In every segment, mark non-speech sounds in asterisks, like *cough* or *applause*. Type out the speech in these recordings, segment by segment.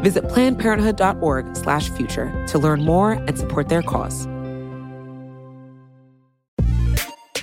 Visit plannedparenthood.org/future to learn more and support their cause.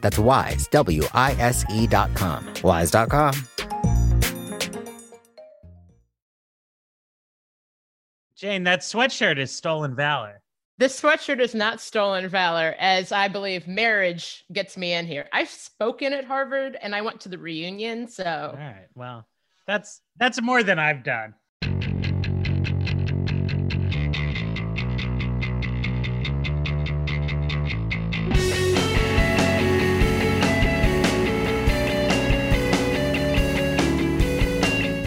That's wise, W I S E dot com. Wise.com. Jane, that sweatshirt is stolen valor. This sweatshirt is not stolen valor, as I believe marriage gets me in here. I've spoken at Harvard and I went to the reunion, so. All right. Well, that's that's more than I've done.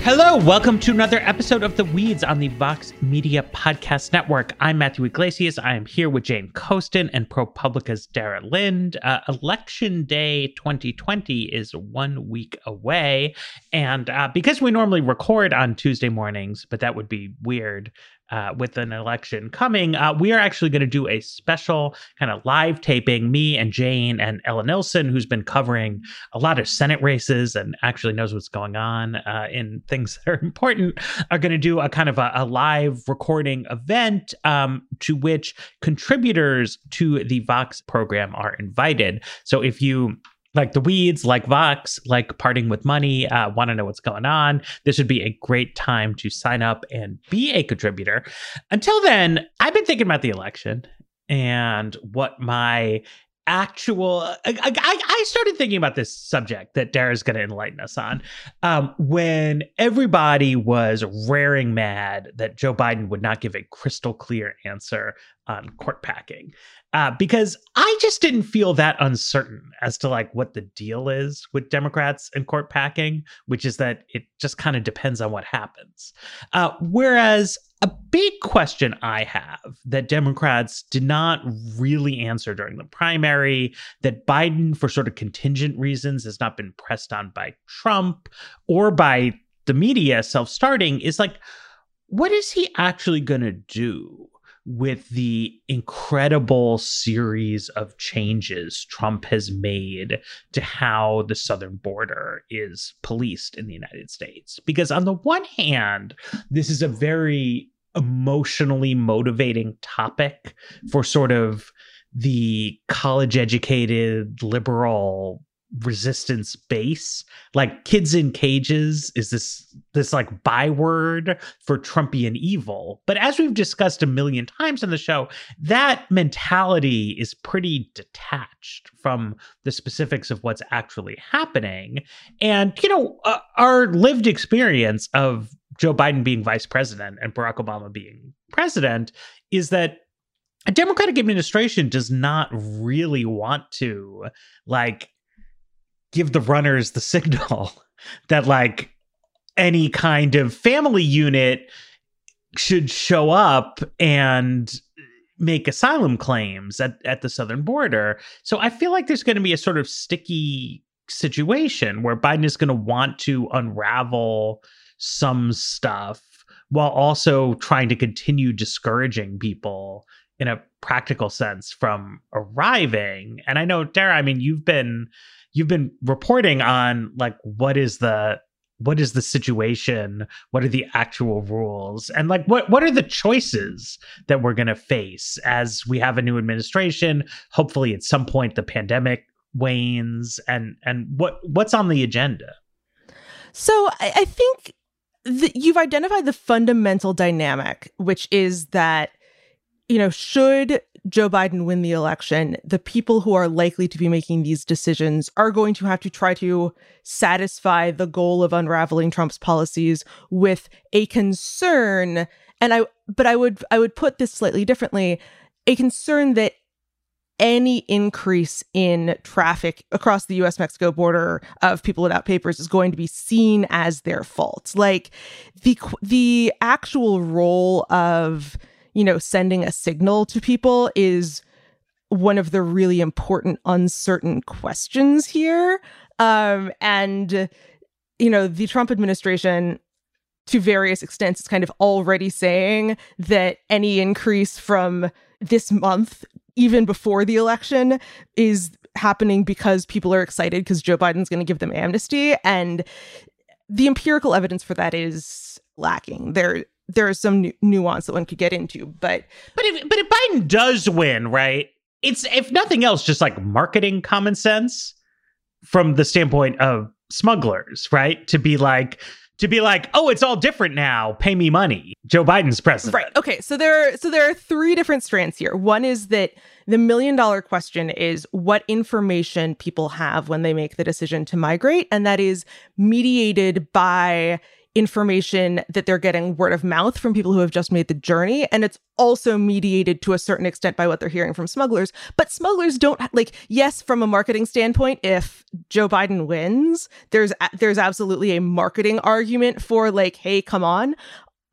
Hello, welcome to another episode of The Weeds on the Vox Media Podcast Network. I'm Matthew Yglesias. I am here with Jane Coaston and ProPublica's Dara Lind. Uh, Election Day 2020 is one week away. And uh, because we normally record on Tuesday mornings, but that would be weird uh, with an election coming, uh, we are actually going to do a special kind of live taping. Me and Jane and Ella Nilsen, who's been covering a lot of Senate races and actually knows what's going on uh, in things *laughs* that are important, are going to do a kind of a, a live recording event um, to which contributors to the Vox program are invited. So if you like the weeds, like Vox, like parting with money, uh, want to know what's going on, this would be a great time to sign up and be a contributor. Until then, I've been thinking about the election and what my actual I, I, I started thinking about this subject that Dara's going to enlighten us on um, when everybody was raring mad that Joe Biden would not give a crystal clear answer on court packing uh, because I just didn't feel that uncertain as to like what the deal is with Democrats and court packing, which is that it just kind of depends on what happens. Uh, whereas a big question I have that Democrats did not really answer during the primary, that Biden, for sort of contingent reasons, has not been pressed on by Trump or by the media self starting, is like, what is he actually going to do? With the incredible series of changes Trump has made to how the southern border is policed in the United States. Because, on the one hand, this is a very emotionally motivating topic for sort of the college educated liberal resistance base. Like kids in cages is this this like byword for trumpian evil. But as we've discussed a million times on the show that mentality is pretty detached from the specifics of what's actually happening. And you know uh, our lived experience of joe biden being vice president and barack obama being president is that a democratic administration does not really want to like give the runners the signal *laughs* that like any kind of family unit should show up and make asylum claims at, at the southern border. So I feel like there's going to be a sort of sticky situation where Biden is going to want to unravel some stuff while also trying to continue discouraging people in a practical sense from arriving. And I know, Dara, I mean, you've been you've been reporting on like what is the what is the situation? What are the actual rules? And like what what are the choices that we're going to face as we have a new administration? Hopefully at some point the pandemic wanes and and what what's on the agenda? So i, I think that you've identified the fundamental dynamic which is that you know, should Joe Biden win the election, the people who are likely to be making these decisions are going to have to try to satisfy the goal of unraveling Trump's policies with a concern and I but I would I would put this slightly differently, a concern that any increase in traffic across the US Mexico border of people without papers is going to be seen as their fault. Like the the actual role of, you know, sending a signal to people is one of the really important uncertain questions here. Um, and you know, the Trump administration to various extents is kind of already saying that any increase from this month even before the election is happening because people are excited because Joe Biden's going to give them amnesty and the empirical evidence for that is lacking. There there is some nu- nuance that one could get into, but but if but if Biden does win, right? It's if nothing else just like marketing common sense from the standpoint of smugglers, right? To be like to be like, oh, it's all different now. Pay me money. Joe Biden's president. Right. Okay. So there, are, so there are three different strands here. One is that the million dollar question is what information people have when they make the decision to migrate, and that is mediated by information that they're getting word of mouth from people who have just made the journey. And it's also mediated to a certain extent by what they're hearing from smugglers. But smugglers don't like yes from a marketing standpoint if Joe Biden wins there's there's absolutely a marketing argument for like hey come on.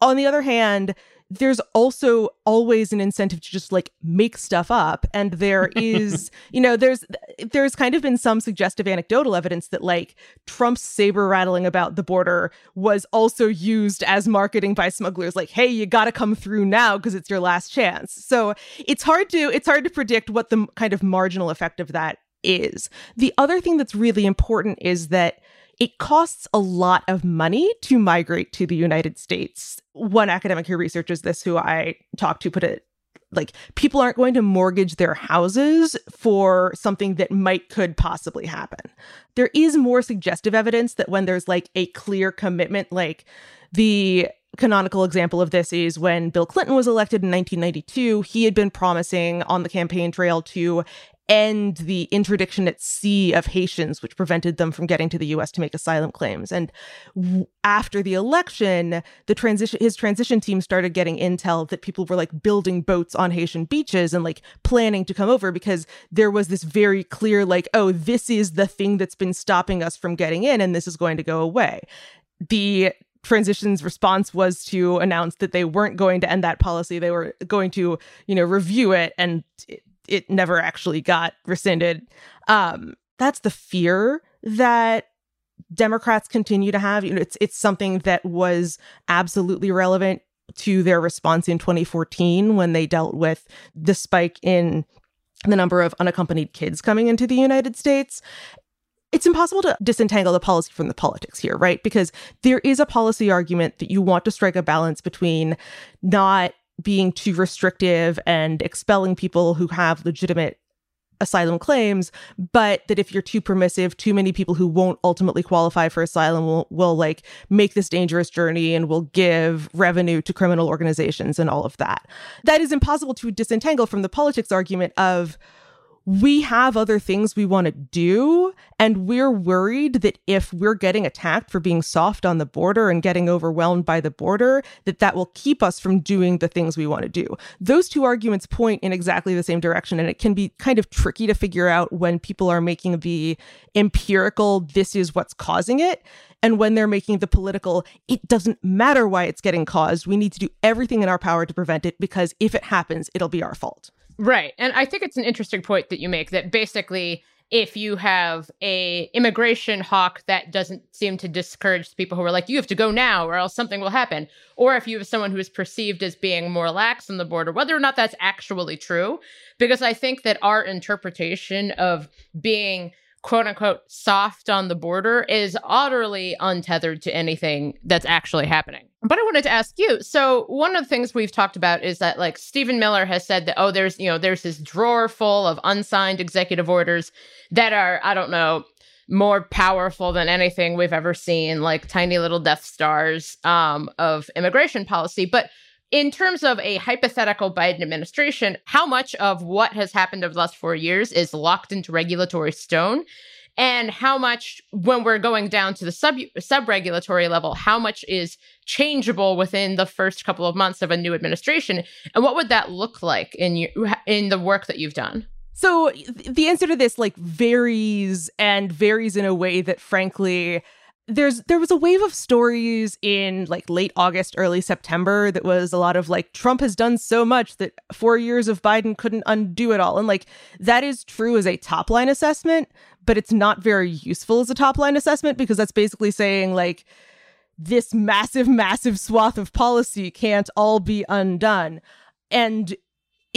On the other hand there's also always an incentive to just like make stuff up. And there *laughs* is you know there's there's kind of been some suggestive anecdotal evidence that like trump's saber rattling about the border was also used as marketing by smugglers like hey you got to come through now because it's your last chance. So it's hard to it's hard to predict what the kind of marginal effect of that is. The other thing that's really important is that it costs a lot of money to migrate to the United States. One academic who researches this, who I talked to, put it like people aren't going to mortgage their houses for something that might could possibly happen. There is more suggestive evidence that when there's like a clear commitment, like the canonical example of this is when Bill Clinton was elected in 1992, he had been promising on the campaign trail to end the interdiction at sea of Haitians, which prevented them from getting to the U.S. to make asylum claims. And w- after the election, the transition his transition team started getting intel that people were like building boats on Haitian beaches and like planning to come over because there was this very clear like, oh, this is the thing that's been stopping us from getting in, and this is going to go away. The transition's response was to announce that they weren't going to end that policy they were going to you know review it and it never actually got rescinded. Um, that's the fear that Democrats continue to have. You know, it's it's something that was absolutely relevant to their response in 2014 when they dealt with the spike in the number of unaccompanied kids coming into the United States. It's impossible to disentangle the policy from the politics here, right? Because there is a policy argument that you want to strike a balance between not being too restrictive and expelling people who have legitimate asylum claims, but that if you're too permissive, too many people who won't ultimately qualify for asylum will, will like make this dangerous journey and will give revenue to criminal organizations and all of that. That is impossible to disentangle from the politics argument of we have other things we want to do. And we're worried that if we're getting attacked for being soft on the border and getting overwhelmed by the border, that that will keep us from doing the things we want to do. Those two arguments point in exactly the same direction. And it can be kind of tricky to figure out when people are making the empirical, this is what's causing it. And when they're making the political, it doesn't matter why it's getting caused. We need to do everything in our power to prevent it because if it happens, it'll be our fault. Right. And I think it's an interesting point that you make that basically if you have a immigration hawk that doesn't seem to discourage people who are like you have to go now or else something will happen or if you have someone who is perceived as being more lax on the border whether or not that's actually true because i think that our interpretation of being quote unquote soft on the border is utterly untethered to anything that's actually happening. But I wanted to ask you. So one of the things we've talked about is that like Stephen Miller has said that oh there's you know there's this drawer full of unsigned executive orders that are I don't know more powerful than anything we've ever seen like tiny little death stars um, of immigration policy but in terms of a hypothetical Biden administration, how much of what has happened over the last four years is locked into regulatory stone? And how much, when we're going down to the sub sub regulatory level, how much is changeable within the first couple of months of a new administration? And what would that look like in you in the work that you've done? So the answer to this like varies and varies in a way that frankly there's there was a wave of stories in like late August, early September that was a lot of like Trump has done so much that 4 years of Biden couldn't undo it all. And like that is true as a top line assessment, but it's not very useful as a top line assessment because that's basically saying like this massive massive swath of policy can't all be undone. And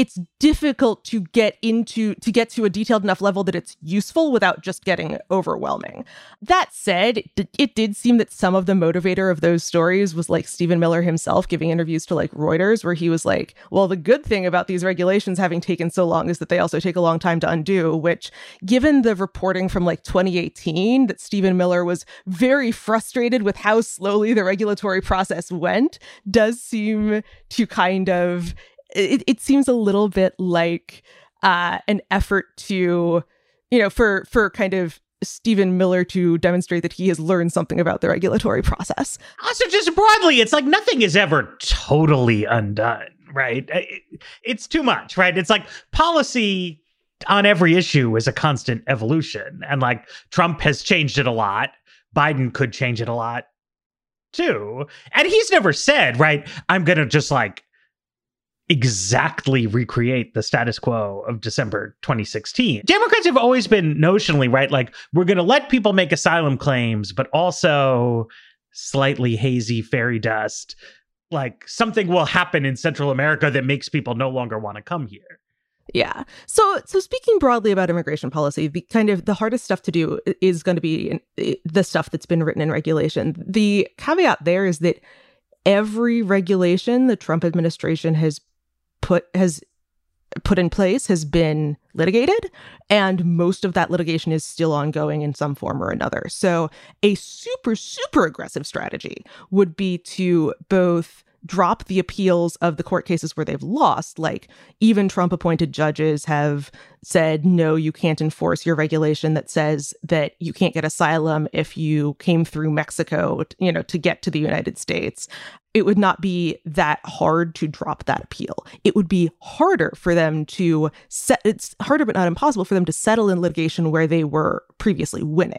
it's difficult to get into to get to a detailed enough level that it's useful without just getting overwhelming. That said, it, did seem that some of the motivator of those stories was like Stephen Miller himself giving interviews to like Reuters where he was like, "Well, the good thing about these regulations having taken so long is that they also take a long time to undo," which given the reporting from like 2018 that Stephen Miller was very frustrated with how slowly the regulatory process went, does seem to kind of it, it seems a little bit like uh, an effort to, you know, for for kind of Stephen Miller to demonstrate that he has learned something about the regulatory process. Also, just broadly, it's like nothing is ever totally undone, right? It's too much, right? It's like policy on every issue is a constant evolution. And like Trump has changed it a lot. Biden could change it a lot too. And he's never said, right, I'm going to just like exactly recreate the status quo of December 2016. Democrats have always been notionally, right? Like, we're going to let people make asylum claims, but also slightly hazy fairy dust. Like, something will happen in Central America that makes people no longer want to come here. Yeah. So so speaking broadly about immigration policy, the kind of the hardest stuff to do is going to be the stuff that's been written in regulation. The caveat there is that every regulation the Trump administration has put has put in place has been litigated and most of that litigation is still ongoing in some form or another. So a super super aggressive strategy would be to both drop the appeals of the court cases where they've lost. Like even Trump appointed judges have said, no, you can't enforce your regulation that says that you can't get asylum if you came through Mexico, you know, to get to the United States. It would not be that hard to drop that appeal. It would be harder for them to set, it's harder, but not impossible for them to settle in litigation where they were previously winning.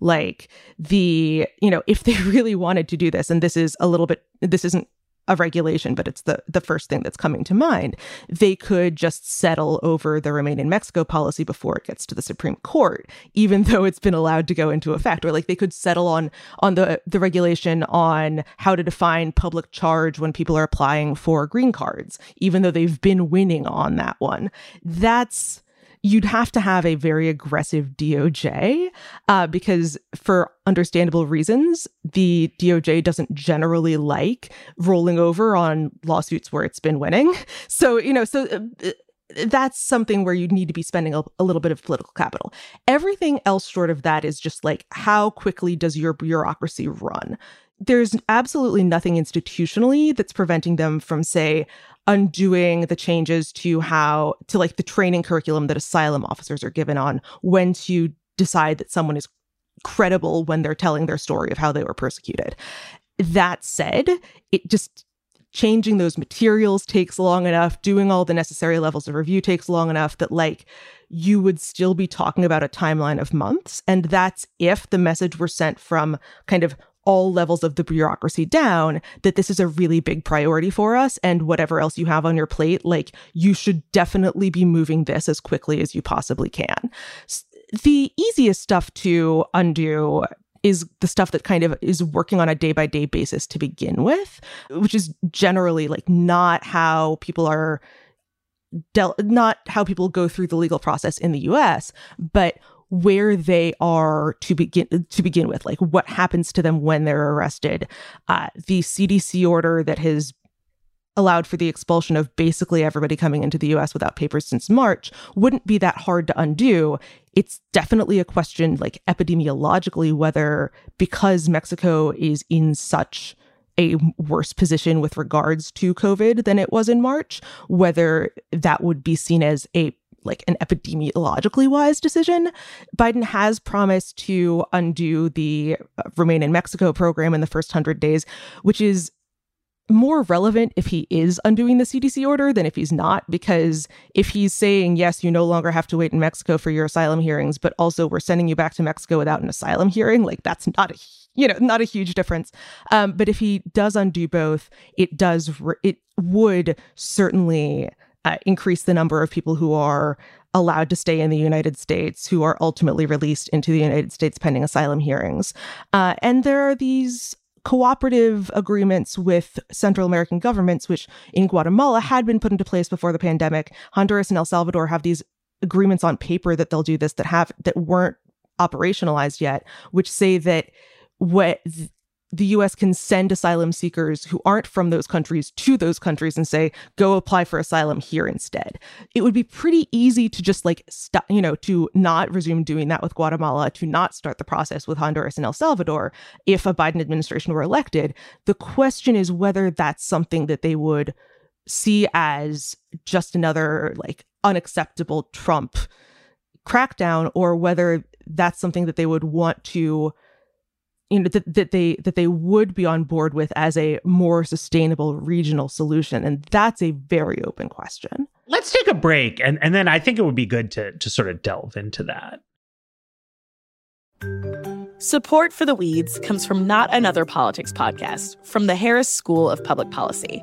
Like the, you know, if they *laughs* really wanted to do this, and this is a little bit, this isn't a regulation, but it's the the first thing that's coming to mind. They could just settle over the remain in Mexico policy before it gets to the Supreme Court, even *laughs* though it's been allowed to go into effect. Or like they could settle on on the the regulation on how to define public charge when people are applying for green cards, even though they've been winning on that one. That's you'd have to have a very aggressive DOJ uh, because, for understandable reasons, the DOJ doesn't generally like rolling over on lawsuits where it's been winning. *laughs* So, you know, so. Uh, that's something where you'd need to be spending a, a, little bit of political capital. Everything else short of that is just like how quickly does your bureaucracy run? There's absolutely nothing institutionally that's preventing them from, say, undoing the changes to how to like the training curriculum that asylum officers are given on when to decide that someone is credible when they're telling their story of how they were persecuted. That said, it just changing those materials takes long enough, doing all the necessary levels of review takes long enough that like you would still be talking about a timeline of months. And that's if the message were sent from kind of all levels of the bureaucracy down that this is a really big priority for us and whatever else you have on your plate like you should definitely be moving this as quickly as you possibly can. The easiest stuff to undo is the stuff that kind of is working on a day by day basis to begin with which is generally like not how people are dealt not how people go through the legal process in the US but where they are to begin to begin with like what happens to them when they're arrested uh, the cdc order that has allowed for the expulsion of basically everybody coming into the US without papers since March wouldn't be that hard to undo. It's definitely a question, like epidemiologically, whether because Mexico is in such a worse position with regards to COVID than it was in March, whether that would be seen as a like an epidemiologically wise decision. Biden has promised to undo the uh, Remain in Mexico program in the first 100 days, which is more relevant if he is undoing the CDC order than if he's not, because if he's saying, yes, you no longer have to wait in Mexico for your asylum hearings, but also we're sending you back to Mexico without an asylum hearing, like that's not a you know not a huge difference um, but if he does undo both it does re- it would certainly uh, increase the number of people who are allowed to stay in the United States who are ultimately released into the United States pending asylum hearings. Uh, and there are these cooperative agreements with Central American governments, which in Guatemala had been put into place before the pandemic. Honduras and El Salvador have these agreements on paper that they'll do this that have that weren't operationalized yet, which say that what the US can send asylum seekers who aren't from those countries to those countries and say, go apply for asylum here instead. It would be pretty easy to just like you know, to not resume doing that with Guatemala, to not start the process with Honduras and El Salvador if a Biden administration were elected. The question is whether that's something that they would see as just another like unacceptable Trump crackdown or whether that's something that they would want to you know that, that they that they would be on board with as a more sustainable regional solution. And that's a very open question. Let's take a break and and then i think it would be good to to sort of delve into that. Support for the weeds comes from not another politics podcast from the harris school of public policy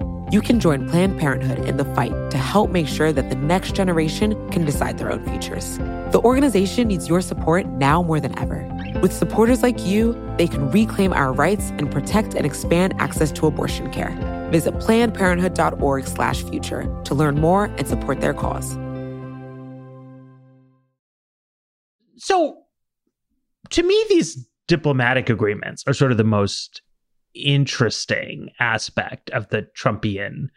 you can join Planned Parenthood in the fight to help make sure that the next generation can decide their own futures. The organization needs your support now more than ever. With supporters like you, they can reclaim our rights and protect and expand access to abortion care. Visit plannedparenthood.org/future to learn more and support their cause. So, to me, these diplomatic agreements are sort of the most interesting aspect of the Trumpian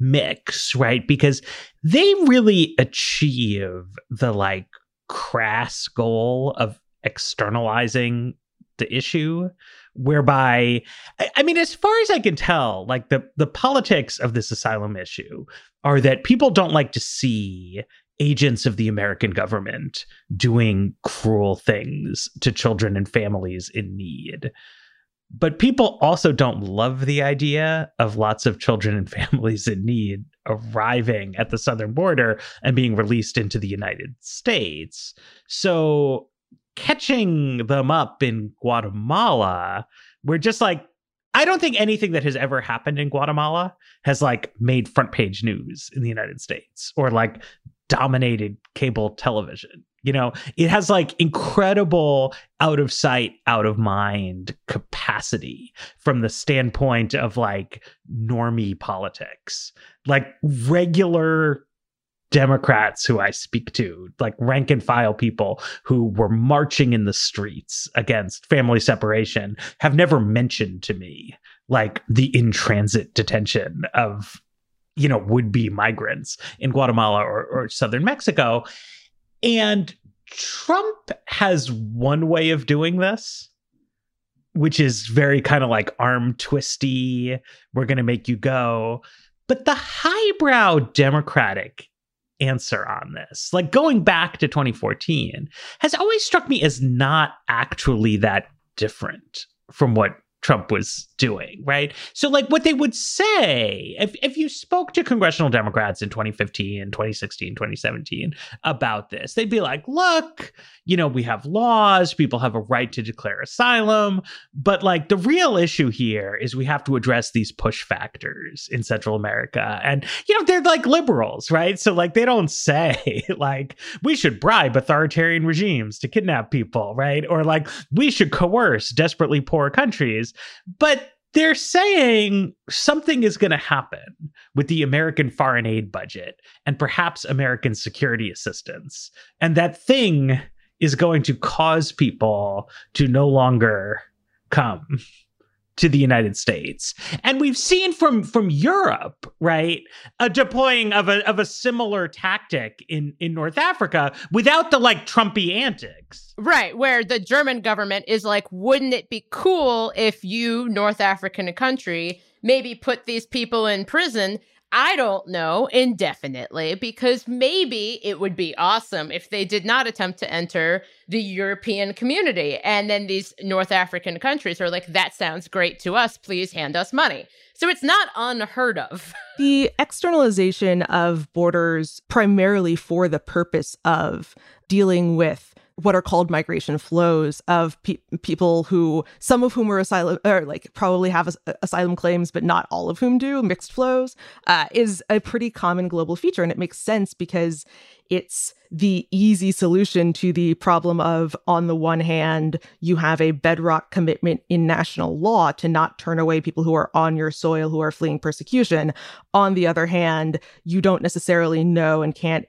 mix, right? Because they really achieve the like crass goal of externalizing the issue whereby I, mean as far as i can tell like the the politics of this asylum issue are that people don't like to see agents of the american government doing cruel things to children and families in need but people also don't love the idea of lots of children and *laughs* families in need arriving at the southern border and being released into the United States. So catching them up in Guatemala, we're just like, I don't think anything that has ever happened in Guatemala has like made front page news in the United States or like dominated cable television You know, it has like incredible out of sight, out of mind capacity from the standpoint of like normie politics, like regular Democrats who I speak to, like rank and file people who were marching in the streets against family separation, have never mentioned to me like the in transit detention of, you know, would be migrants in Guatemala or, or southern Mexico. And Trump has one way of doing this, which is very kind of like arm twisty. We're going to make you go. But the highbrow Democratic answer on this, like going back to 2014, has always struck me as not actually that different from what Trump was doing, right? So, like, what they would say, if, if you spoke to congressional Democrats in 2015, 2016, 2017 about this, they'd be like, look, you know, we have laws, people have a right to declare asylum, but like the real issue here is we have to address these push factors in Central America. And, you know, they're like liberals, right? So, like, they don't say, *laughs* like, we should bribe authoritarian regimes to kidnap people, right? Or like, we should coerce desperately poor countries but they're saying something is going to happen with the American foreign aid budget and perhaps American security assistance. And that thing is going to cause people to no longer come to the United States. And we've seen from from Europe, right, a deploying of a of a similar tactic in in North Africa without the like Trumpy antics. Right, where the German government is like, wouldn't it be cool if you, North African country, maybe put these people in prison I don't know indefinitely because maybe it would be awesome if they did not attempt to enter the European community. And then these North African countries are like, that sounds great to us. Please hand us money. So it's not unheard of. *laughs* the externalization of borders primarily for the purpose of dealing with what are called migration flows of pe- people who some of whom are asylum or like probably have as- asylum claims but not all of whom do mixed flows uh, is a pretty common global feature. And it makes sense because it's the easy solution to the problem of on the one hand you have a bedrock commitment in national law to not turn away people who are on your soil who are fleeing persecution. On the other hand you don't necessarily know and can't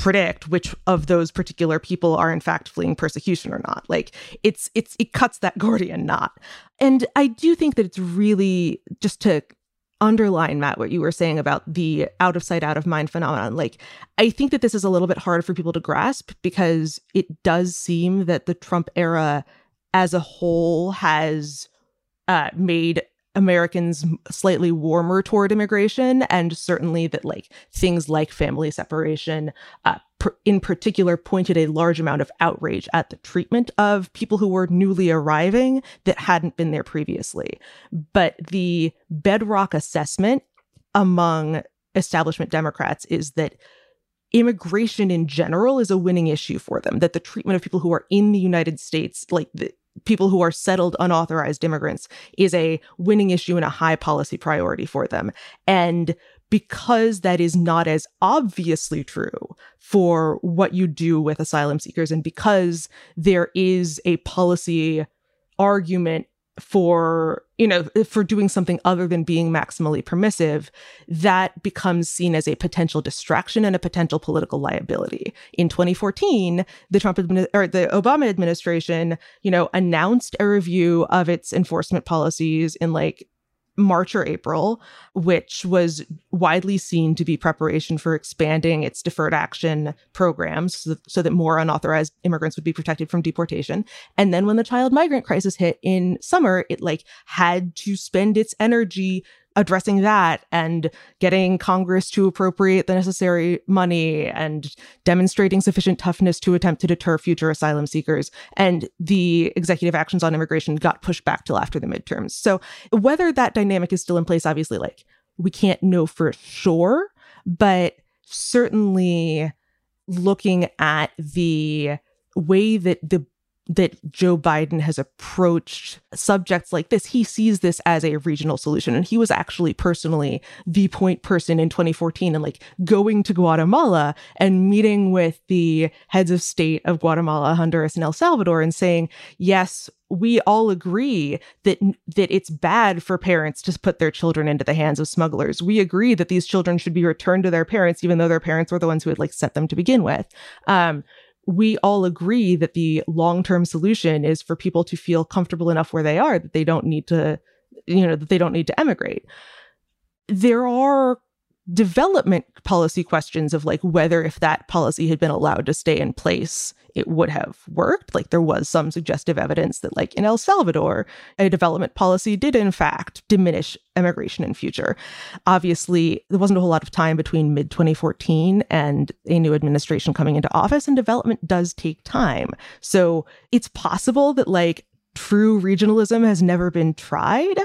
predict which of those particular people are in fact fleeing persecution or not. Like it's it's it cuts that gordian knot. And i do think that it's really just to underline matt what you were saying about the out of sight out of mind phenomenon like i think that this is a little bit hard for people to grasp because it does seem that the trump era as a whole has uh, made Americans slightly warmer toward immigration, and certainly that like things like family separation, uh, in particular, pointed a large amount of outrage at the treatment of people who were newly arriving that hadn't been there previously. But the bedrock assessment among establishment Democrats is that immigration in general is a winning issue for them that the treatment of people who are in the united states like the, people who are settled unauthorized immigrants is a winning issue and a high policy priority for them. And because that is not as obviously true for what you do with asylum seekers, and because there is a policy argument for you know for doing something other than being maximally permissive that becomes seen as a potential distraction and a potential political liability. In 2014 the trump admi- or the obama administration you know announced a review of its enforcement policies in like March or April, which was widely seen to be preparation for expanding its deferred action programs so, so, that more unauthorized immigrants would be protected from deportation. And then when the child migrant crisis hit in summer, it like had to spend its energy addressing that and getting Congress to appropriate the necessary money and demonstrating sufficient toughness to attempt to deter future asylum seekers. And the executive actions on immigration got pushed back till after the midterms. So whether that dynamic is still in place, obviously, like we can't know for sure, but certainly looking at the way that the that Joe Biden has approached subjects like this. He sees this as a regional solution. And he was actually personally the point person in 2014 and like going to Guatemala and meeting with the heads of state of Guatemala, Honduras, and El Salvador and saying, yes, we all agree that that it's bad for parents to put their children into the hands of smugglers. We agree that these children should be returned to their parents, even though their parents were the ones who had like set them to begin with. Um, we all agree that the long-term solution is for people to feel comfortable enough where they are that they don't need to you know that they don't need to emigrate. There are development policy questions of like whether if that policy had been allowed to stay in place it would have worked. Like there was some suggestive evidence that like in El Salvador a development policy did in fact diminish immigration in future. Obviously there wasn't a whole lot of time between mid 2014 and a new administration coming into office and development does take time. So it's possible that like true regionalism has never been tried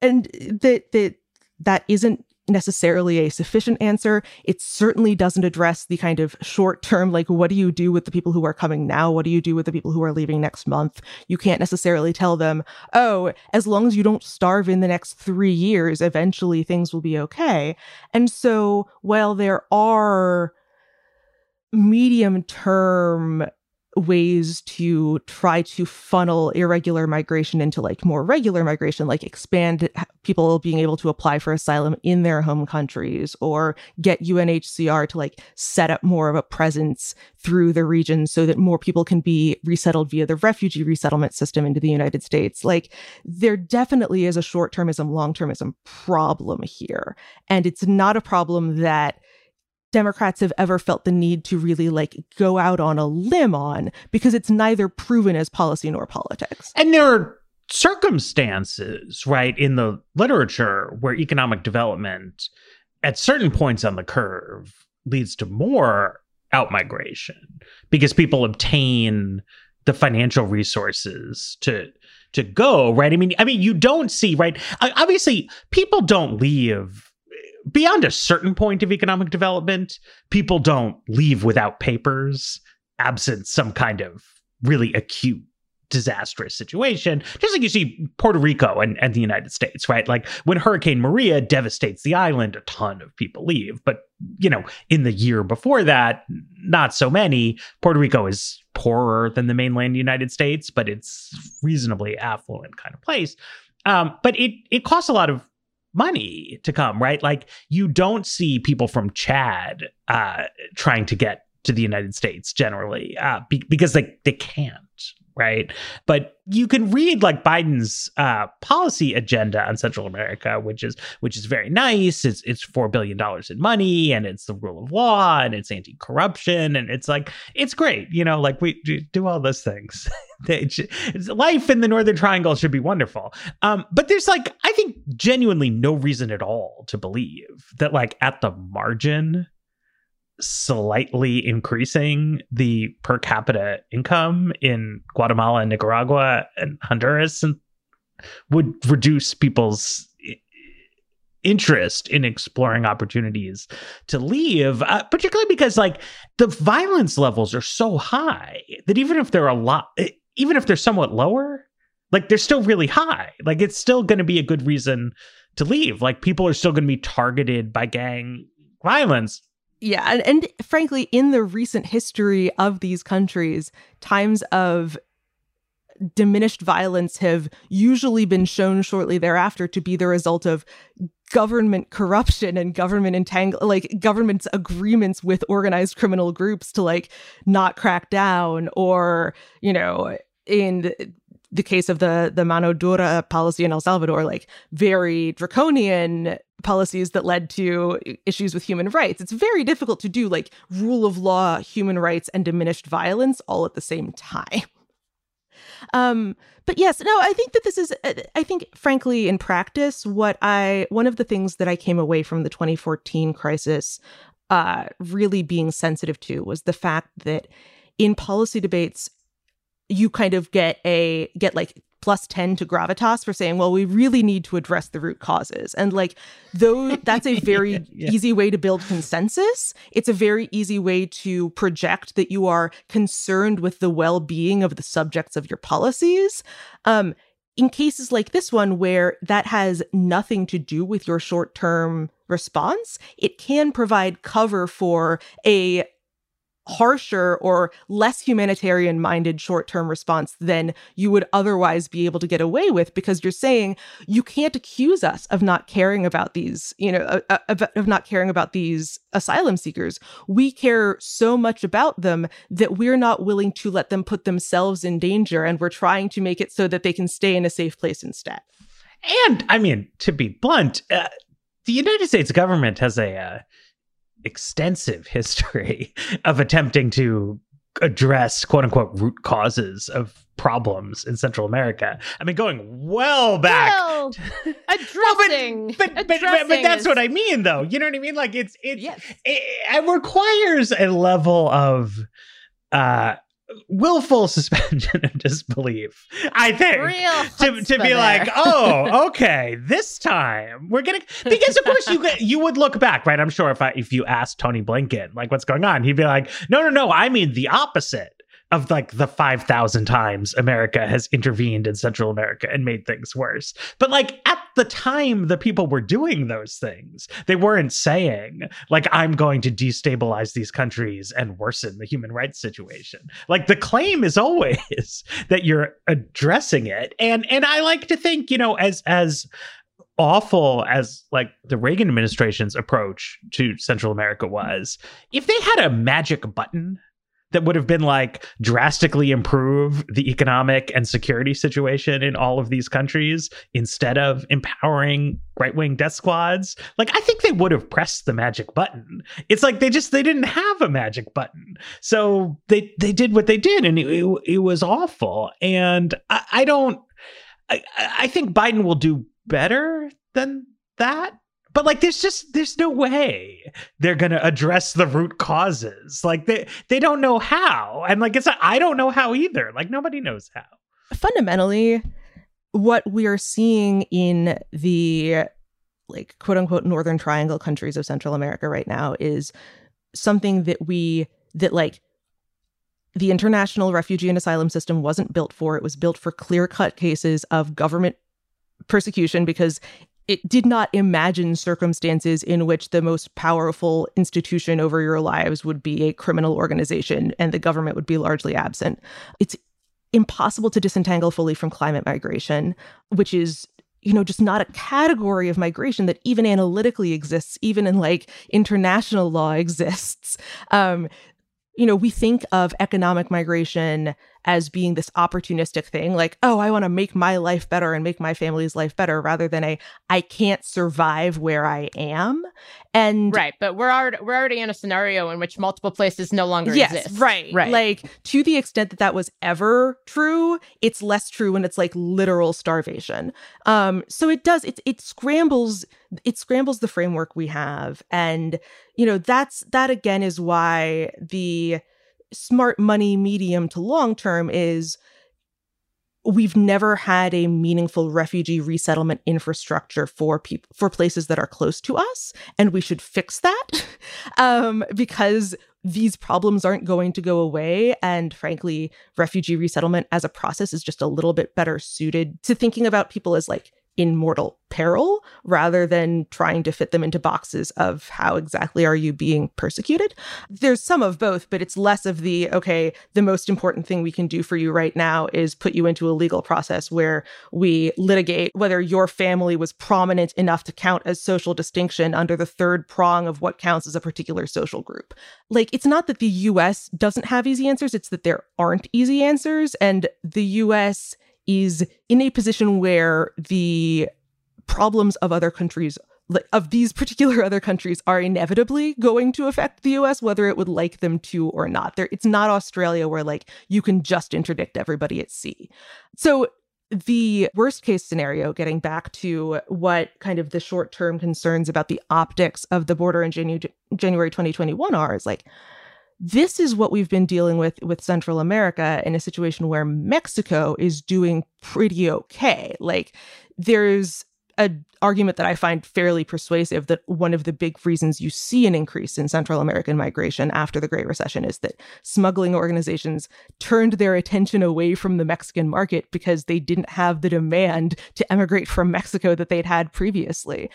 and that that that isn't necessarily a sufficient answer. It certainly doesn't address the kind of short term, like, what do you do with the people who are coming now? What do you do with the people who are leaving next month? You can't necessarily tell them, oh, as long as you don't starve in the next three years, eventually things will be okay. And so while there are medium term ways to try to funnel irregular migration into like more regular migration like expand people being able to apply for asylum in their home countries or get UNHCR to like set up more of a presence through the region so that more people can be resettled via the refugee resettlement system into the United States. Like there definitely is a short-termism long-termism problem here. And it's not a problem that Democrats have ever felt the need to really like go out on a limb on because it's neither proven as policy nor politics. And there are circumstances, right, in the literature where economic development at certain points on the curve leads to more outmigration because people obtain the financial resources to to go right i mean i mean you don't see right obviously people don't leave beyond a certain point of economic development, people don't leave without papers, absent some kind of really acute disastrous situation, just like you see Puerto Rico and, and the United States, right? Like when Hurricane Maria devastates the island, a ton of people leave. But, you know, in the year before that, not so many. Puerto Rico is poorer than the mainland United States, but it's reasonably affluent kind of place. Um, but it it costs a lot of money to come, right? Like you don't see people from Chad uh, trying to get to the United States generally uh, be- because they they can't, right? But you can read like Biden's uh, policy agenda on Central America, which is which is very nice. It's it's four billion dollars in money, and it's the rule of law, and it's anti corruption, and it's like it's great. You know, like we do all those things. *laughs* life in the Northern Triangle should be wonderful. Um, but there's like I think genuinely no reason at all to believe that like at the margin slightly increasing the per capita income in Guatemala and Nicaragua and Honduras and would reduce people's interest in exploring opportunities to leave uh, particularly because like the violence levels are so high that even if they're a lot even if they're somewhat lower like they're still really high. Like it's still going to be a good reason to leave. Like people are still going to be targeted by gang violence yeah, and, and frankly, in the recent history of these countries, times of diminished violence have usually been shown shortly thereafter to be the result of government corruption and government entangle like government's agreements with organized criminal groups to like not crack down or you know in the case of the the mano dura policy in El Salvador like very draconian policies that led to issues with human rights. It's very difficult to do like rule of law, human rights, and diminished violence all at the same time. *laughs* Um, but yes, no, I think that this is, uh, I think, frankly, in practice, what I, one of the things that I came away from the 2014 crisis uh, really being sensitive to was the fact that in policy debates, you kind of get a, get like plus 10 to gravitas for saying, well, we really need to address the root causes. And like, though *laughs* that's a very yeah. easy way to build consensus, it's a very easy way to project that you are concerned with the well being of the subjects of your policies. Um, in cases like this one, where that has nothing to do with your short term response, it can provide cover for a harsher or less humanitarian minded short term response than you would otherwise be able to get away with because you're saying you can't accuse us of not caring about these, you know, uh, uh of not caring about these asylum seekers. We care so much about them that we're not willing to let them put themselves in danger and we're trying to make it so that they can stay in a safe place instead. And I mean, to be blunt, uh, the United States government has a uh, extensive *laughs* history of attempting to address quote unquote root causes of problems in Central America. I mean, going well back. Well, *laughs* addressing. well, but, but, but, but, but, that's is... what I mean, though. You know what I mean? Like it's it's yes. it, it requires a level of uh willful suspension of disbelief. I think to, to be like, *laughs* oh, okay, this time we're gonna because of course you you would look back, right? I'm sure if I if you asked Tony Blinken like what's going on, he'd be like, no, no, no, I mean the opposite of like the 5,000 times America has intervened in Central America and made things worse. But like at the time the people were doing those things, they weren't saying like I'm going to destabilize these countries and worsen the human rights situation. Like the claim is always *laughs* that you're addressing it. And and I like to think, you know, as as awful as like the Reagan administration's approach to Central America was, if they had a magic button that would have been like drastically improve the economic and security situation in all of these countries instead of empowering right-wing death squads. Like i think they would have pressed the magic button. It's like they just they didn't have a magic button. So they they did what they did and it, it, it was awful. And i, I don't I, I think biden will do better than that but like there's just there's no way they're gonna address the root causes. Like they they don't know how. And like it's i don't know how either. Like nobody knows how. Fundamentally what we are seeing in the like quote unquote northern triangle countries of central america right now is something that we that like the international refugee and asylum system wasn't built for. It was built for clear cut cases of government persecution because it did not imagine circumstances in which the most powerful institution over your lives would be a criminal organization and the government would be largely absent. It's impossible to disentangle fully from climate migration, which is you know just not a category of migration that even analytically exists even in like international law *laughs* exists um you know we think of economic migration as being this opportunistic thing like oh i want to make my life better and make my family's life better rather than a i can't survive where i am and right but we're already we're already in a scenario in which multiple places no longer yes, exist. right. Right. Like to the extent that that was ever true it's less true when it's like literal starvation. Um so it does it it scrambles it scrambles the framework we have and you know that's that again is why the smart money medium to long term is we've never had a meaningful refugee resettlement infrastructure for people for places that are close to us and we should fix that *laughs* um, because these problems aren't going to go away and frankly refugee resettlement as a process is just a little bit better suited to thinking about people as like in mortal peril rather than trying to fit them into boxes of how exactly are you being persecuted. There's some of both, but it's less of the okay, the most important thing we can do for you right now is put you into a legal process where we litigate whether your family was prominent enough to count as social distinction under the third prong of what counts as a particular social group. Like, it's not that the US doesn't have easy answers, it's that there aren't easy answers. And the US is in a position where the problems of other countries of these particular *laughs* other countries are inevitably going to affect the US whether it would like them to or not. There it's not Australia where like you can just interdict everybody at sea. So the worst case scenario getting back to what kind of the short-term concerns about the optics of the border in Janu- January 2021 are is like this is what we've been dealing with with Central America in a situation where Mexico is doing pretty okay. Like there's an argument that I find fairly persuasive that one of the big reasons you see an increase in Central American migration after the Great Recession is that smuggling organizations turned their attention away from the Mexican market because they didn't have the demand to emigrate from Mexico that they'd had previously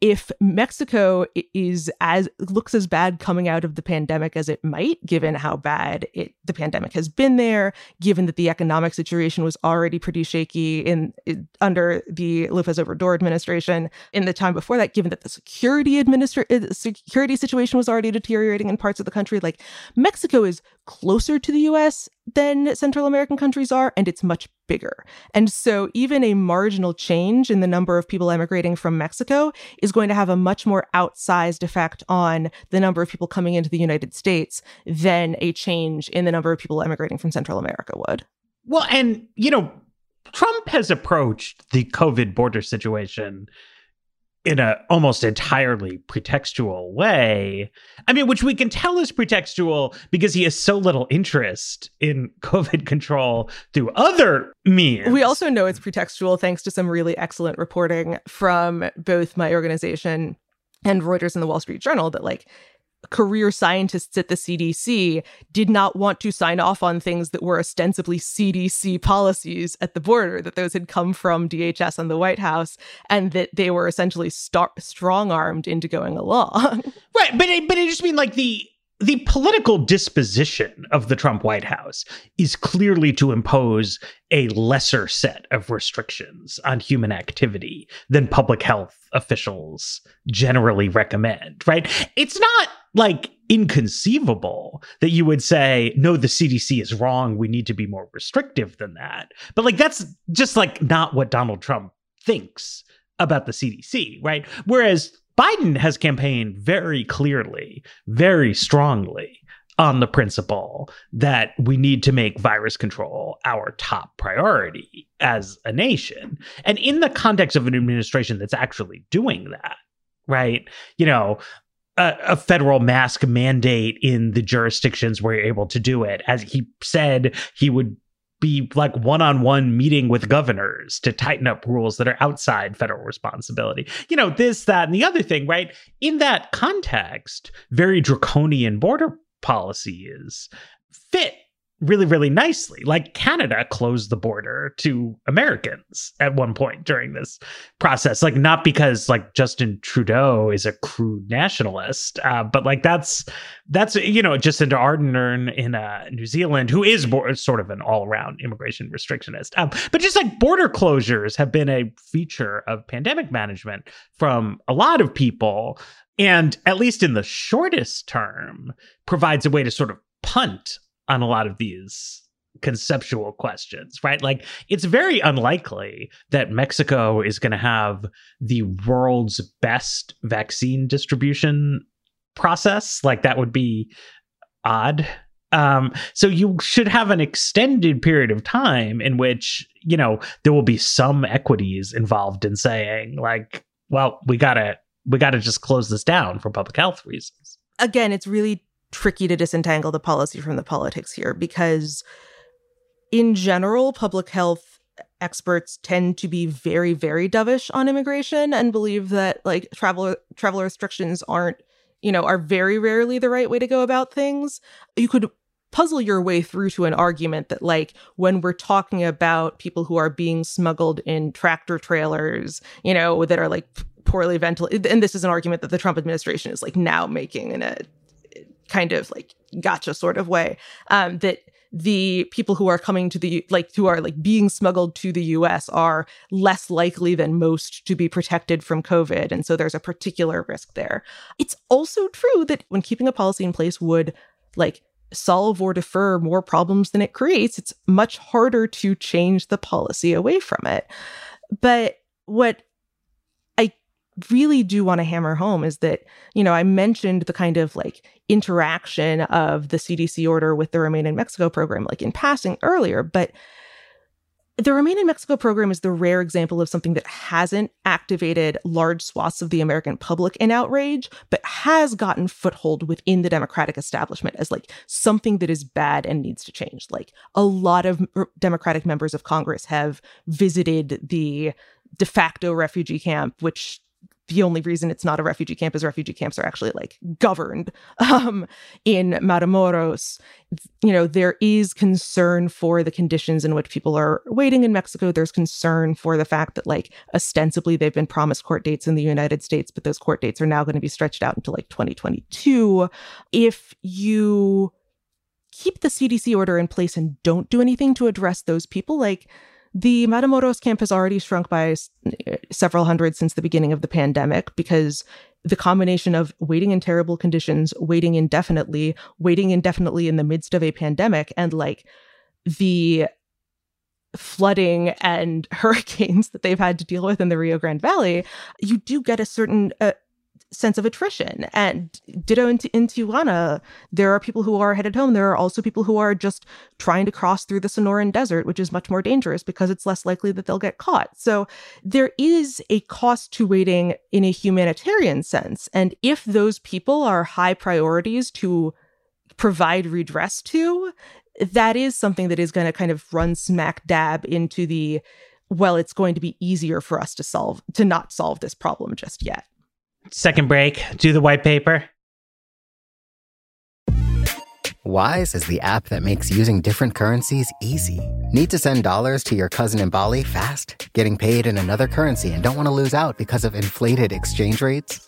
if Mexico is as looks as bad coming out of the pandemic as it might, given how bad it, the pandemic has been there, given that the economic situation was already pretty shaky in, in under the Lopez Obrador administration, in the time before that, given that the security administra- uh, security situation was already deteriorating in parts of the country, like Mexico is closer to the U.S. than Central American countries are, and it's much bigger. And so, even a marginal change in the number of people emigrating from Mexico is going to have a much more outsized effect on the number of people coming into the United States than a change in the number of people emigrating from Central America would. Well, and, you know, Trump has approached the COVID border situation in a almost entirely pretextual way. I mean, which we can tell is pretextual because he has so little interest in *laughs* COVID control through other means. We also know it's pretextual thanks to some really excellent reporting from both my organization and Reuters and the Wall Street Journal that like career scientists at the CDC did not want to sign off on things that were ostensibly CDC policies at the border, that those had come from DHS and the White House, and that they were essentially star- strong armed into going along. *laughs* right, but it, but I just mean like the the political disposition of the Trump White House is clearly to impose a lesser set of restrictions on human activity than public health officials generally recommend, right? It's not like inconceivable that you would say, no, the CDC is wrong. We need to be more restrictive than that. But like, that's just like not what Donald Trump thinks about the CDC, right? Whereas Biden has campaigned very clearly, very strongly on the principle that we need to make virus control our top priority as a nation. And in the context of an administration that's actually doing that, right? You know, a, a, federal mask mandate in the jurisdictions where you're able to do it. As he said, he would be like one-on-one meeting with governors to tighten up rules that are outside federal responsibility. You know, this, that, and the other thing, right? In that context, very draconian border policies fit really, really nicely. Like Canada closed the border to Americans at one point during this process. Like, not because like Justin Trudeau is a crude nationalist, uh, but like that's, that's, you know, Jacinda Ardern in uh, New Zealand, who is bo- sort of an all around immigration restrictionist. Um, but just like border closures have been a feature of pandemic management from a lot of people. And at least in the shortest term, provides a way to sort of punt on a lot of these conceptual questions, right? Like it's very unlikely that Mexico is going to have the world's best vaccine distribution process. Like that would be odd. Um, so you should have an extended period of time in which, you know, there will be some equities involved in saying like, well, we gotta, we gotta just close this down for public health reasons. Again, it's really tricky to disentangle the policy from the politics here because in general public health experts tend to be very very dovish on immigration and believe that like travel travel restrictions aren't you know are very rarely the right way to go about things. You could puzzle your way through to an argument that like when we're talking about people who are being smuggled in tractor trailers you know that are like poorly ventilated and this is an argument that the Trump administration is like now making in a kind of like gotcha sort of way um, that the people who are coming to the like who are like being smuggled to the US are less likely than most to be protected from COVID and so there's a particular risk there. It's also true that when keeping a policy in place would like solve or defer more problems than it creates, it's much harder to change the policy away from it. But what really do want to hammer home is that, you know, I mentioned the kind of like interaction of the CDC order with the Remain in Mexico program, like in passing earlier, but the Remain in Mexico program is the rare example of something that hasn't activated large swaths of the American public in outrage, but has gotten foothold within the Democratic establishment as like something that is bad and needs to change. Like a lot of Democratic members of Congress have visited the de facto refugee camp, which the only reason it's not a refugee camp is refugee camps are actually like governed *laughs* um, in Matamoros. You know, there is concern for the conditions in which people are waiting in Mexico. There's concern for the fact that, like, ostensibly they've been promised court dates in the United States, but those court dates are now going to be stretched out until like 2022. If you keep the CDC order in place and don't do anything to address those people, like, the Matamoros camp has already shrunk by several hundred since the beginning of the pandemic because the combination of waiting in terrible conditions, waiting indefinitely, waiting indefinitely in the midst of a pandemic, and like the flooding and *laughs* hurricanes that they've had to deal with in the Rio Grande Valley, you do get a certain uh, sense of attrition. And ditto in, in Tijuana, there are people who are headed home. There are also people who are just trying to cross through the Sonoran Desert, which is much more dangerous because it's less likely that they'll get caught. So there is a cost to waiting in a humanitarian sense. And if those people are high priorities to provide redress to, that is something that is going to kind of run smack dab into the well, it's going to be easier for us to solve to not solve this problem just yet. Second break, do the white paper. Wise is the app that makes using different currencies easy. Need to send dollars to your cousin in Bali fast? Getting paid in another currency and don't want to lose out because of inflated exchange rates?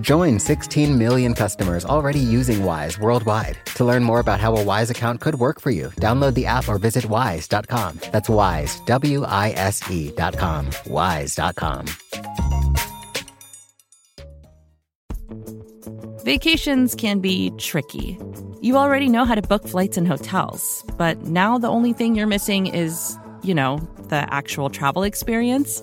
Join 16 million customers already using Wise worldwide. To learn more about how a Wise account could work for you, download the app or visit wise.com. That's wise, W I S E.com. Wise.com. Vacations can be tricky. You already know how to book flights and hotels, but now the only thing you're missing is, you know, the actual travel experience.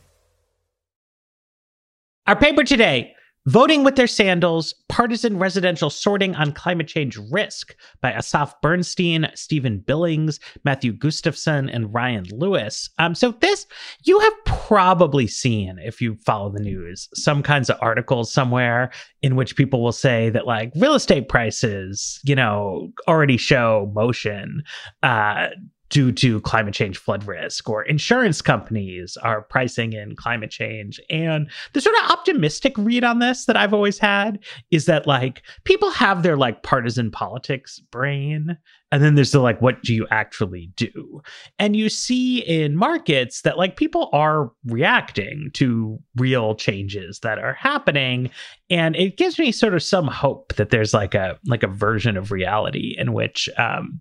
Our paper today Voting with Their Sandals Partisan Residential Sorting on Climate Change Risk by Asaf Bernstein, Stephen Billings, Matthew Gustafson, and Ryan Lewis. Um, so, this you have probably seen if you follow the news, some kinds of articles somewhere in which people will say that, like, real estate prices, you know, already show motion. Uh, due to climate change flood risk, or insurance companies are pricing in climate change. And the sort of optimistic read on this that I've always had is that like people have their like partisan politics brain and then there's the like what do you actually do and you see in markets that like people are reacting to real changes that are happening and it gives me sort of some hope that there's like a like a version of reality in which um,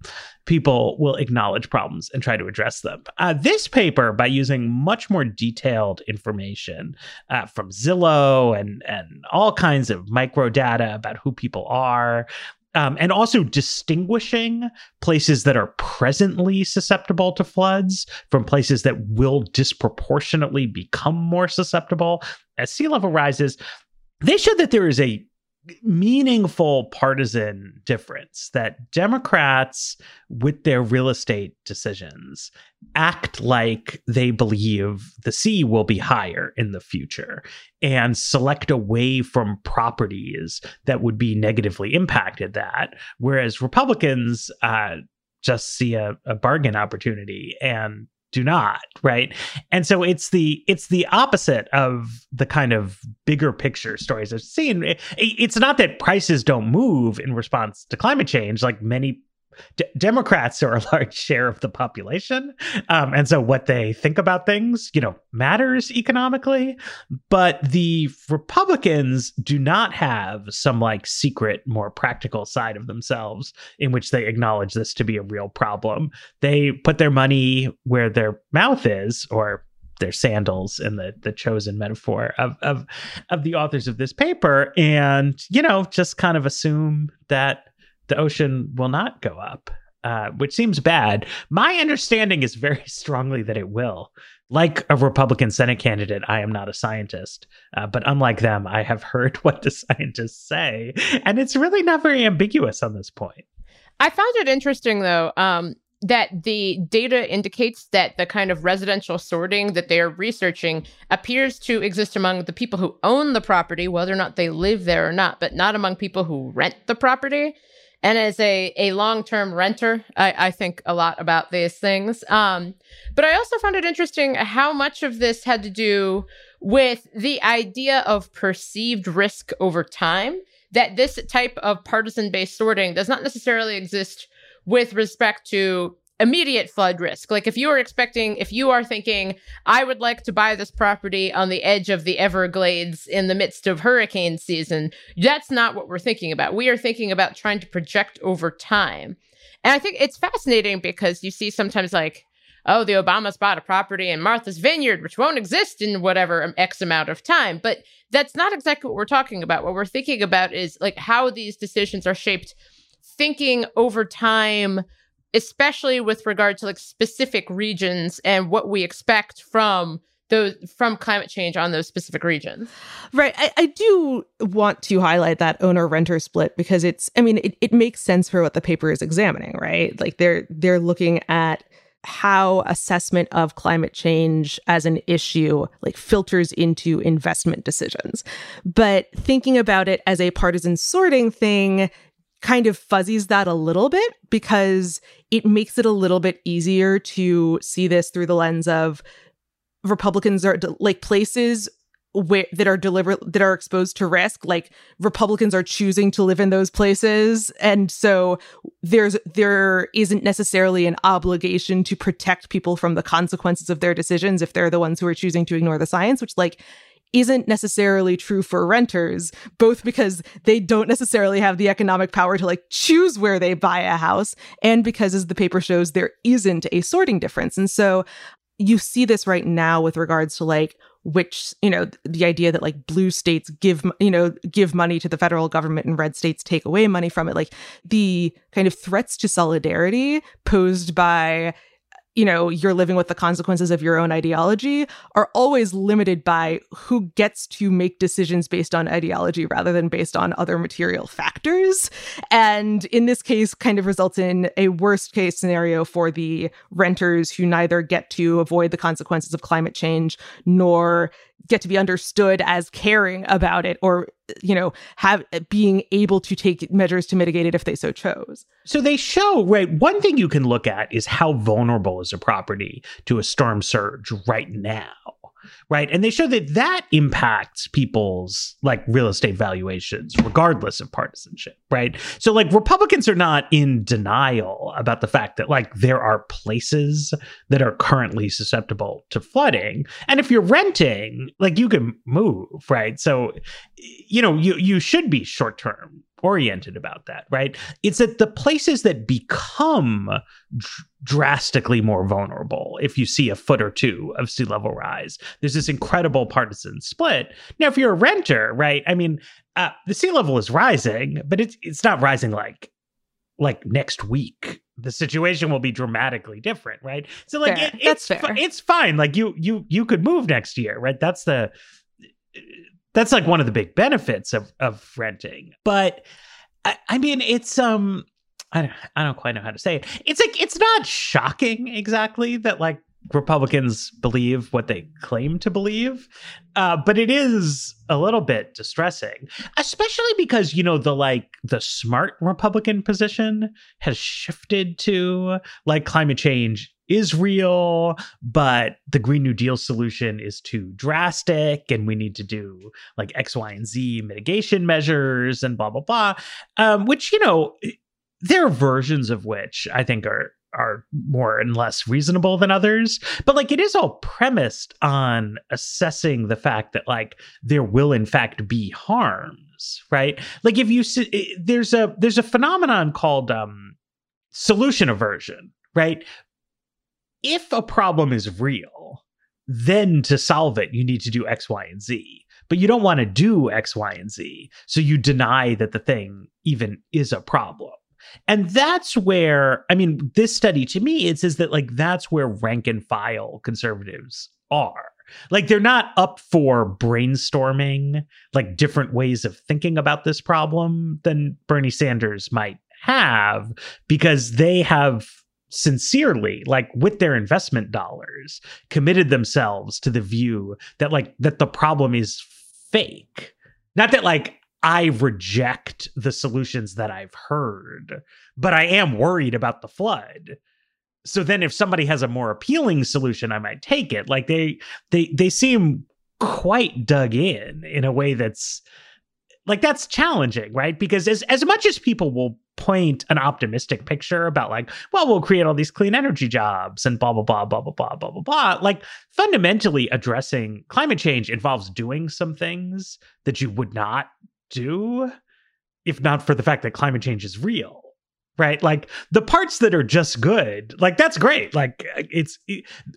people will acknowledge problems and try to address them uh, this paper by using much more detailed information uh, from zillow and and all kinds of micro data about who people are um, and also distinguishing places that are presently susceptible to floods from places that will disproportionately become more susceptible as sea level rises. They showed that there is a meaningful partisan difference that Democrats, with their real estate decisions, act like they believe the sea will be higher in the future and select away from properties that would be negatively impacted that. Whereas Republicans, uh, just see a, a bargain opportunity and do not right? And so it's the it's the opposite of the kind of bigger picture stories i've seen. It's not that prices don't move in response to climate change like many D- Democrats are a *laughs* large share of the population. Um, and so what they think about things, you know, matters economically. But the Republicans do not have some like secret, more practical side of themselves in which they acknowledge this to be a real problem. They put their money where their mouth is, or their sandals in the the chosen metaphor of of of the authors of this paper and you know just kind of assume that the ocean will not go up, uh, which seems bad. My understanding is very *laughs* strongly that it will. Like a Republican Senate candidate, I am not a scientist, uh, but unlike them, I have heard *laughs* what the scientists say, and it's really not very ambiguous on this point. I found it interesting, though, um, that the data indicates that the kind of residential sorting that they are researching appears to exist among the people who own the property, whether or not they live there or not, but not among people who rent the property. And as a, a long term renter, I, I think a lot about these things. Um, but I also found it interesting how much of this had to do with the idea of perceived risk over time. That this type of partisan based sorting does not necessarily exist with respect to immediate flood risk. Like if you are expecting, if you are thinking, I would like to buy this property on the edge of the Everglades in the midst of hurricane season, that's not what we're thinking about. We are thinking about trying to project over time. And I think it's fascinating because you see sometimes like, oh, the Obamas bought a property in Martha's Vineyard, which won't exist in whatever X amount of time. But that's not exactly what we're talking about. What we're thinking about is like how these decisions are shaped, thinking over time especially with regard to like specific regions and what we expect from those from climate change on those specific regions. Right. I, I do want to highlight that owner renter split because it's I mean it, it makes sense for what the paper is examining, right? Like they're they're looking at how assessment of climate change as an issue like filters into investment decisions but thinking about it as a partisan sorting thing kind of fuzzies that a little bit because it makes it a little bit easier to see this through the lens of Republicans are like places where that are deliver that are exposed to risk. Like republicans are choosing to live in those places. And so there's there isn't necessarily an obligation to protect people from the consequences of their decisions if they're the ones who are choosing to ignore the science which like isn't necessarily true for renters, both because they don't necessarily have the economic power to like choose where they buy a house, and because, as the paper shows, there isn't a sorting difference. And so you see this right now with regards to like which you know the idea that like blue states give you know give money to the federal government and red states take away money from it like the kind of threats to solidarity posed by you know, you're living with the consequences of your own ideology are always limited by who gets to make decisions based on ideology rather than based on other material factors. And in this case, kind of results in a worst case scenario for the renters who neither get to avoid the consequences of climate change nor get to be understood as caring about it or you know have being able to take measures to mitigate it if they so chose. So they show right one thing you can look at is how vulnerable is a property to a storm surge right now right? And they show that that impacts people's like real estate valuations, regardless of partisanship, right? So, like, Republicans are not in denial about the fact that like there are places that are currently susceptible to flooding. And if you're renting, like, you can move, right? So, you know, you, you should be short term oriented about that, right? It's that the places that become dr- drastically more vulnerable if you see a foot or two of sea level rise. There's this incredible partisan split. Now, if you're a renter, right? I mean, uh, the sea level is rising, but it's it's not rising like like next week the situation will be dramatically different right so like it, it's it's fine like you you you could move next year right that's the that's like one of the big benefits of of renting but i, I mean it's um I don't, I don't quite know how to say it. It's like it's not shocking exactly that like Republicans believe what they claim to believe, uh, but it is a little bit distressing, especially because you know the like the smart Republican position has shifted to like climate change is real, but the Green New Deal solution is too drastic, and we need to do like X, Y, and Z mitigation measures and blah blah blah. Um, which you know there are versions of which I think are are more and less reasonable than others but like it is all premised on assessing the fact that like there will in fact be harms right like if you see there's a there's a phenomenon called um solution aversion right if a problem is real then to solve it you need to do x y and z but you don't want to do x y and z so you deny that the thing even is a problem and that's where, I mean, this study to me, it says that like that's where rank and file conservatives are. Like they're not up for brainstorming like different ways of thinking about this problem than Bernie Sanders might have because they have sincerely like with their investment dollars committed themselves to the view that like that the problem is fake not that like I reject the solutions that I've heard, but I am worried about the flood. So then if somebody has a more appealing solution, I might take it. Like they they they seem quite dug in in a way that's like that's challenging, right? Because as as much as people will paint an optimistic picture about like, well, we'll create all these clean energy jobs and blah blah blah blah blah blah blah blah blah. Like fundamentally addressing climate change involves doing some things that you would not do if not for the fact that climate change is real right like the parts that are just good like that's great like it's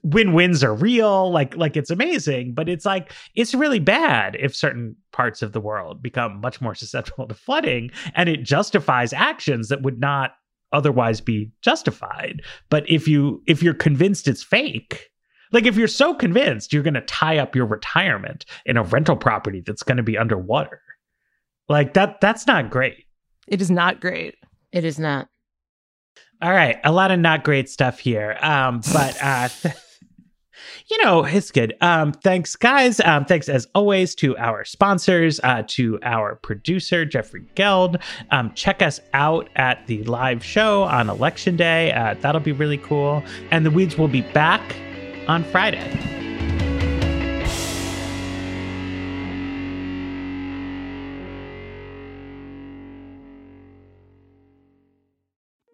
win-wins are real like like it's amazing but it's like it's really bad if certain parts of the world become much more susceptible to flooding and it justifies actions that would not otherwise be justified but if you if you're convinced it's fake like if you're so convinced you're going to tie up your retirement in a rental property that's going to be underwater like that that's not great. It is not great. It is not. All right, a lot of not great stuff here. Um but uh *laughs* you know, it's good. Um, thanks, guys. Um, thanks as always to our sponsors, uh, to our producer, Jeffrey Geld. Um, check us out at the live show on election day. Uh, that'll be really cool. And the weeds will be back on Friday.